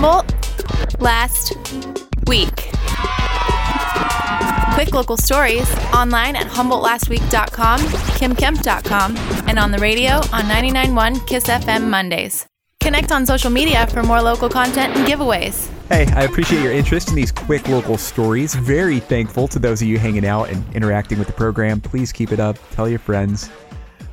Humboldt last week. Quick local stories online at HumboldtLastWeek.com, KymKemp.com, and on the radio on 99.1 Kiss FM Mondays. Connect on social media for more local content and giveaways. Hey, I appreciate your interest in these quick local stories. Very thankful to those of you hanging out and interacting with the program. Please keep it up. Tell your friends.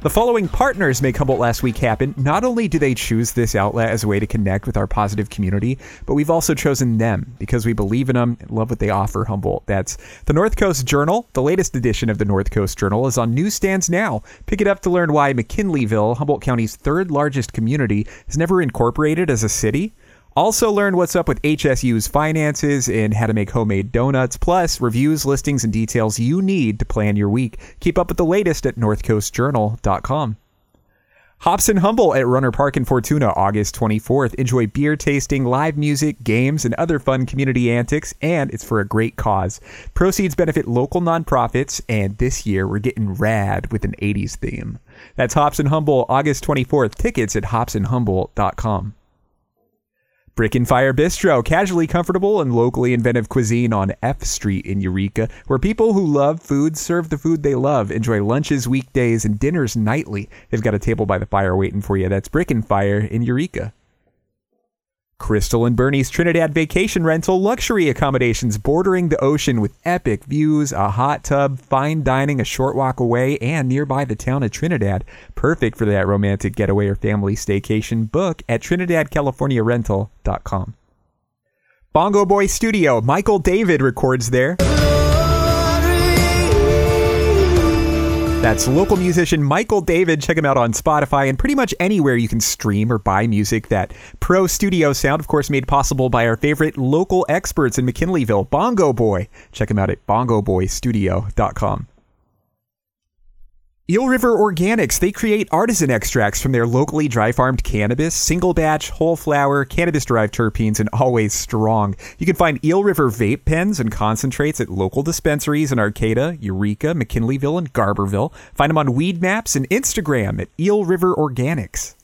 The following partners make Humboldt Last Week happen. Not only do they choose this outlet as a way to connect with our positive community, but we've also chosen them because we believe in them and love what they offer Humboldt. That's the North Coast Journal. The latest edition of the North Coast Journal is on newsstands now. Pick it up to learn why McKinleyville, Humboldt County's third largest community, is never incorporated as a city. Also, learn what's up with HSU's finances and how to make homemade donuts, plus reviews, listings, and details you need to plan your week. Keep up with the latest at northcoastjournal.com. Hops in Humboldt at Rohner Park in Fortuna, August 24th. Enjoy beer tasting, live music, games, and other fun community antics, and it's for a great cause. Proceeds benefit local nonprofits, and this year we're getting rad with an 80s theme. That's Hops in Humboldt, August 24th. Tickets at hopsinhumboldt.com. Brick and Fire Bistro, casually comfortable and locally inventive cuisine on F Street in Eureka, where people who love food serve the food they love, enjoy lunches weekdays and dinners nightly. They've got a table by the fire waiting for you. That's Brick and Fire in Eureka. Crystal and Bernie's Trinidad Vacation Rental luxury accommodations bordering the ocean with epic views, a hot tub, fine dining a short walk away, and nearby the town of Trinidad. Perfect for that romantic getaway or family staycation. Book at TrinidadCaliforniaRental.com. Bongo Boy Studio. Michael David records there. That's local musician Michael David. Check him out on Spotify and pretty much anywhere you can stream or buy music. That pro studio sound, of course, made possible by our favorite local experts in McKinleyville, Bongo Boy. Check him out at bongoboystudio.com. Eel River Organics, they create artisan extracts from their locally dry farmed cannabis, single batch, whole flower, cannabis derived terpenes, and always strong. You can find Eel River vape pens and concentrates at local dispensaries in Arcata, Eureka, McKinleyville, and Garberville. Find them on Weed Maps and Instagram at Eel River Organics.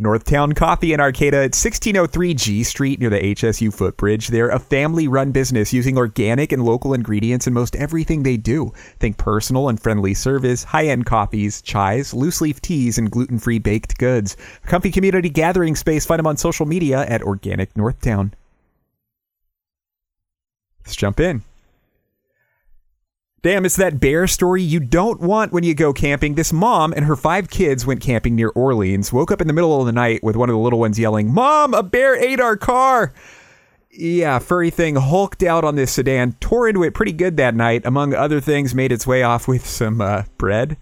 Northtown Coffee in Arcata at 1603 G Street near the HSU footbridge. They're a family run business using organic and local ingredients in most everything they do. Think personal and friendly service, high end coffees, chais, loose leaf teas, and gluten free baked goods. A comfy community gathering space. Find them on social media at Organic Northtown. Let's jump in. Damn, it's that bear story you don't want when you go camping. This mom and her five kids went camping near Orleans, woke up in the middle of the night with one of the little ones yelling, Mom, a bear ate our car. Yeah, furry thing hulked out on this sedan, tore into it pretty good that night, among other things, made its way off with some uh, bread.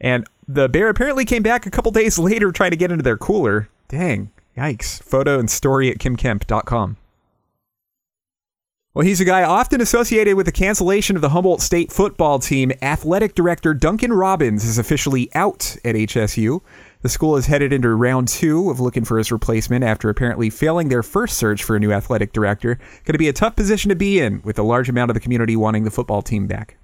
And the bear apparently came back a couple days later trying to get into their cooler. Dang, yikes. Photo and story at kymkemp.com. Well, he's a guy often associated with the cancellation of the Humboldt State football team. Athletic director Duncan Robins is officially out at HSU. The school is headed into round two of looking for his replacement after apparently failing their first search for a new athletic director. Going to be a tough position to be in, with a large amount of the community wanting the football team back.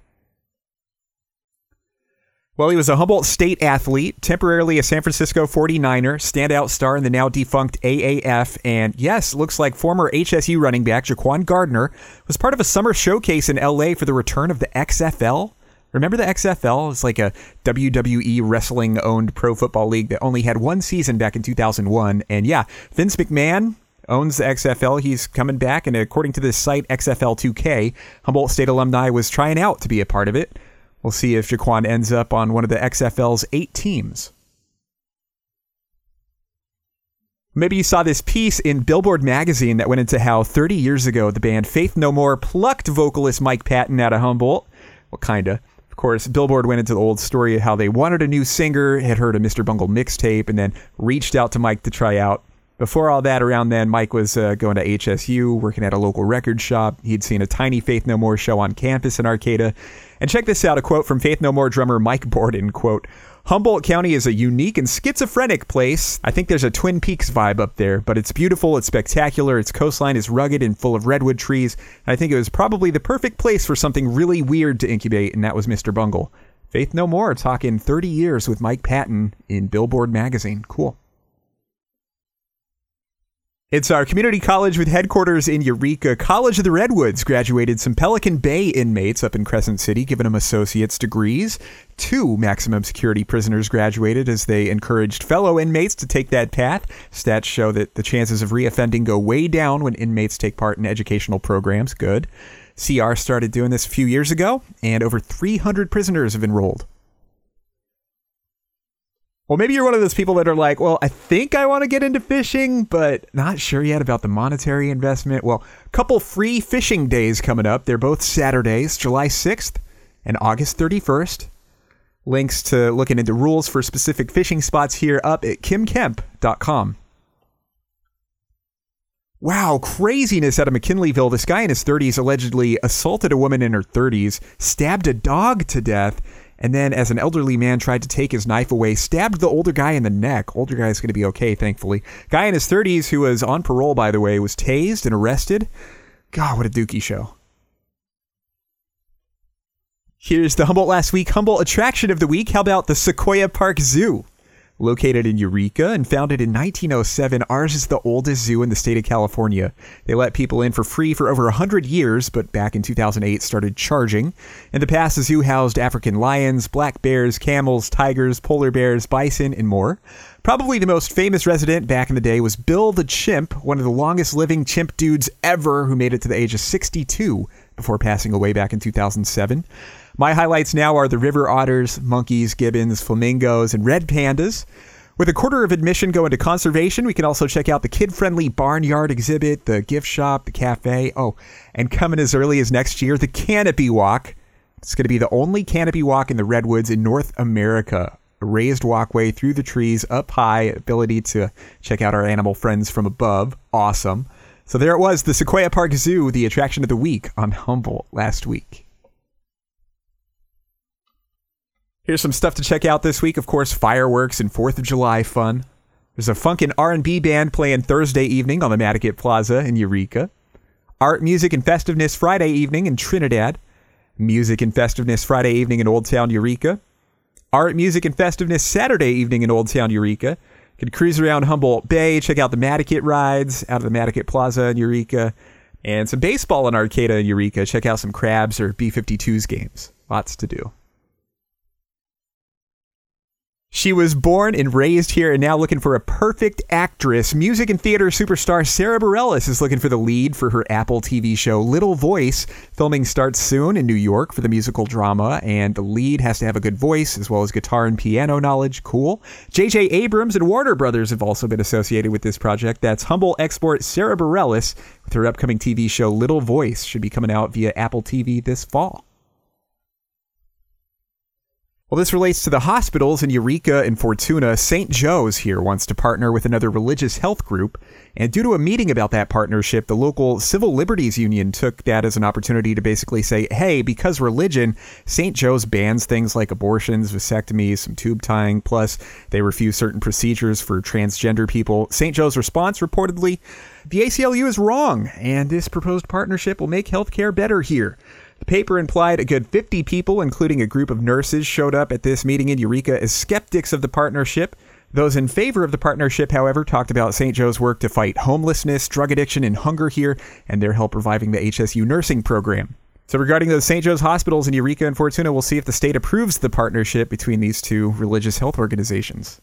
Well, he was a Humboldt State athlete, temporarily a San Francisco 49er, standout star in the now defunct AAF, and yes, looks like former HSU running back Jaquan Gardner was part of a summer showcase in LA for the return of the XFL. Remember the XFL? It's like a WWE wrestling owned pro football league that only had one season back in 2001. And yeah, Vince McMahon owns the XFL. He's coming back, and according to this site, XFL 2K, Humboldt State alumni was trying out to be a part of it. We'll see if Jaquan ends up on one of the XFL's eight teams. Maybe you saw this piece in Billboard magazine that went into how 30 years ago the band Faith No More plucked vocalist Mike Patton out of Humboldt. Well, kinda. Of course, Billboard went into the old story of how they wanted a new singer, had heard a Mr. Bungle mixtape, and then reached out to Mike to try out. Before all that, around then, Mike was uh, going to HSU, working at a local record shop. He'd seen a tiny Faith No More show on campus in Arcata. And check this out a quote from Faith No More drummer Mike Bordin, quote, Humboldt County is a unique and schizophrenic place. I think there's a Twin Peaks vibe up there, but it's beautiful, it's spectacular, its coastline is rugged and full of redwood trees. I think it was probably the perfect place for something really weird to incubate, and that was Mr. Bungle. Faith No More talking 30 years with Mike Patton in Billboard magazine. Cool. It's our community college with headquarters in Eureka. College of the Redwoods graduated some Pelican Bay inmates up in Crescent City, giving them associate's degrees. Two maximum security prisoners graduated as they encouraged fellow inmates to take that path. Stats show that the chances of reoffending go way down when inmates take part in educational programs. Good. CR started doing this a few years ago, and over 300 prisoners have enrolled. Well, maybe you're one of those people that are like, well, I think I want to get into fishing, but not sure yet about the monetary investment. Well, couple free fishing days coming up. They're both Saturdays, July 6th and August 31st. Links to looking into rules for specific fishing spots here up at kymkemp.com. Wow, craziness out of McKinleyville. This guy in his 30s allegedly assaulted a woman in her 30s, stabbed a dog to death, and then, as an elderly man tried to take his knife away, stabbed the older guy in the neck. Older guy is going to be okay, thankfully. Guy in his 30s, who was on parole, by the way, was tased and arrested. God, what a dookie show. Here's the Humboldt last week Humboldt attraction of the week. How about the Sequoia Park Zoo? Located in Eureka and founded in 1907, ours is the oldest zoo in the state of California. They let people in for free for over 100 years, but back in 2008 started charging. In the past, the zoo housed African lions, black bears, camels, tigers, polar bears, bison, and more. Probably the most famous resident back in the day was Bill the Chimp, one of the longest living chimp dudes ever, who made it to the age of 62 before passing away back in 2007. My highlights now are the river otters, monkeys, gibbons, flamingos, and red pandas. With a quarter of admission going to conservation, we can also check out the kid friendly barnyard exhibit, the gift shop, the cafe. Oh, and coming as early as next year, the canopy walk. It's going to be the only canopy walk in the Redwoods in North America. A raised walkway through the trees, up high, ability to check out our animal friends from above. Awesome. So there it was, the Sequoia Park Zoo, the attraction of the week on Humboldt last week. Here's some stuff to check out this week. Of course, fireworks and 4th of July fun. There's a funk and R&B band playing Thursday evening on the Madaket Plaza in Eureka. Art, music, and festiveness Friday evening in Trinidad. Music and festiveness Friday evening in Old Town Eureka. Art, music, and festiveness Saturday evening in Old Town Eureka. You can cruise around Humboldt Bay, check out the Madaket rides out of the Madaket Plaza in Eureka, and some baseball in Arcata in Eureka. Check out some crabs or B-52s games. Lots to do. She was born and raised here and now looking for a perfect actress. Music and theater superstar Sarah Bareilles is looking for the lead for her Apple TV show Little Voice. Filming starts soon in New York for the musical drama, and the lead has to have a good voice as well as guitar and piano knowledge. Cool. J.J. Abrams and Warner Brothers have also been associated with this project. That's Humboldt export Sarah Bareilles with her upcoming TV show Little Voice. Should be coming out via Apple TV this fall. Well, this relates to the hospitals in Eureka and Fortuna. St. Joe's here wants to partner with another religious health group. And due to a meeting about that partnership, the local Civil Liberties Union took that as an opportunity to basically say, hey, because religion, St. Joe's bans things like abortions, vasectomies, some tube tying, plus they refuse certain procedures for transgender people. St. Joe's response reportedly, the ACLU is wrong, and this proposed partnership will make healthcare better here. The paper implied a good 50 people, including a group of nurses, showed up at this meeting in Eureka as skeptics of the partnership. Those in favor of the partnership, however, talked about St. Joe's work to fight homelessness, drug addiction, and hunger here, and their help reviving the HSU nursing program. So, regarding those St. Joe's hospitals in Eureka and Fortuna, we'll see if the state approves the partnership between these two religious health organizations.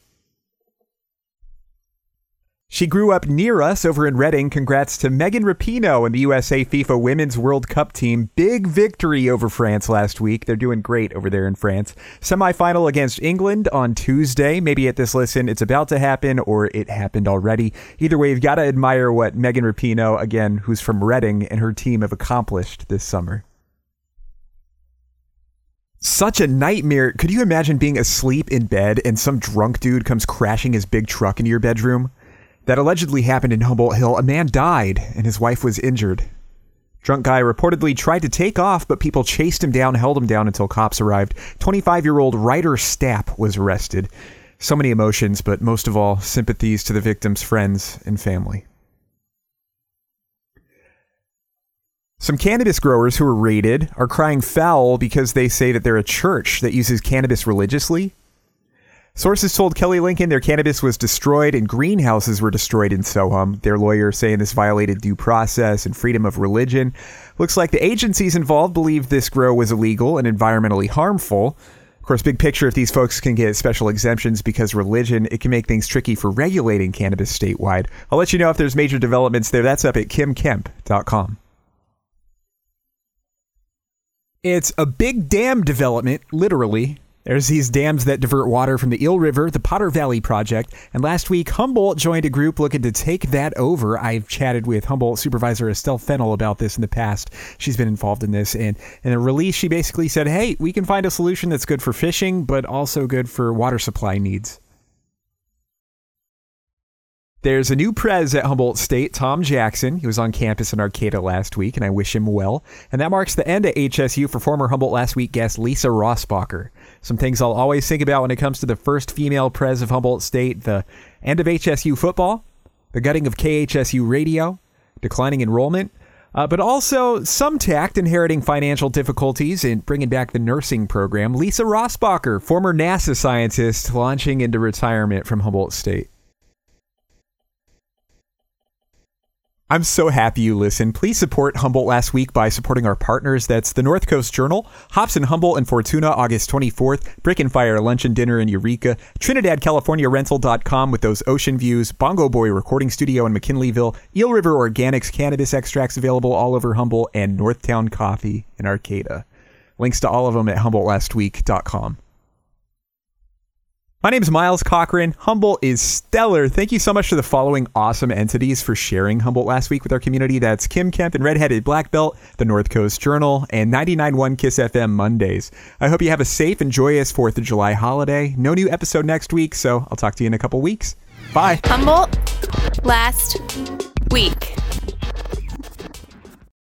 She grew up near us over in Redding. Congrats to Megan Rapinoe and the USA FIFA Women's World Cup team. Big victory over France last week. They're doing great over there in France. Semifinal against England on Tuesday. Maybe at this listen, it's about to happen or it happened already. Either way, you've got to admire what Megan Rapinoe, again, who's from Redding, and her team have accomplished this summer. Such a nightmare. Could you imagine being asleep in bed and some drunk dude comes crashing his big truck into your bedroom? That allegedly happened in Humboldt Hill, a man died and his wife was injured. Drunk guy reportedly tried to take off, but people chased him down, held him down until cops arrived. 25 year old Ryder Stapp was arrested. So many emotions, but most of all, sympathies to the victim's friends and family. Some cannabis growers who were raided are crying foul because they say that they're a church that uses cannabis religiously Sources told Kelly Lincoln their cannabis was destroyed and greenhouses were destroyed in SoHum. Their lawyer saying this violated due process and freedom of religion. Looks like the agencies involved believed this grow was illegal and environmentally harmful. Of course, big picture, if these folks can get special exemptions because religion, it can make things tricky for regulating cannabis statewide. I'll let you know if there's major developments there. That's up at kymkemp.com. It's a big damn development, literally, there's these dams that divert water from the Eel River, the Potter Valley Project, and last week Humboldt joined a group looking to take that over. I've chatted with Humboldt supervisor Estelle Fennell about this in the past. She's been involved in this, and in a release, she basically said, "Hey, we can find a solution that's good for fishing, but also good for water supply needs." There's a new prez at Humboldt State, Tom Jackson. He was on campus in Arcata last week, and I wish him well. And that marks the end of HSU for former Humboldt Last Week guest Lisa Rossbacher. Some things I'll always think about when it comes to the first female pres of Humboldt State the end of HSU football, the gutting of KHSU radio, declining enrollment, uh, but also some tact inheriting financial difficulties in bringing back the nursing program. Lisa Rossbacher, former NASA scientist, launching into retirement from Humboldt State. I'm so happy you listen. Please support Humboldt Last Week by supporting our partners. That's the North Coast Journal, Hops in Humboldt and Fortuna, August 24th, Brick and Fire Lunch and Dinner in Eureka, Trinidad, California Rental.com with those ocean views, Bongo Boy Recording Studio in McKinleyville, Eel River Organics Cannabis Extracts available all over Humboldt, and Northtown Coffee in Arcata. Links to all of them at HumboldtLastWeek.com. My name is Miles Cochran. Humboldt is stellar. Thank you so much to the following awesome entities for sharing Humboldt last week with our community. That's Kym Kemp and Redheaded Black Belt, the North Coast Journal, and 99.1 Kiss FM Mondays. I hope you have a safe and joyous 4th of July holiday. No new episode next week, so I'll talk to you in a couple weeks. Bye. Humboldt last week.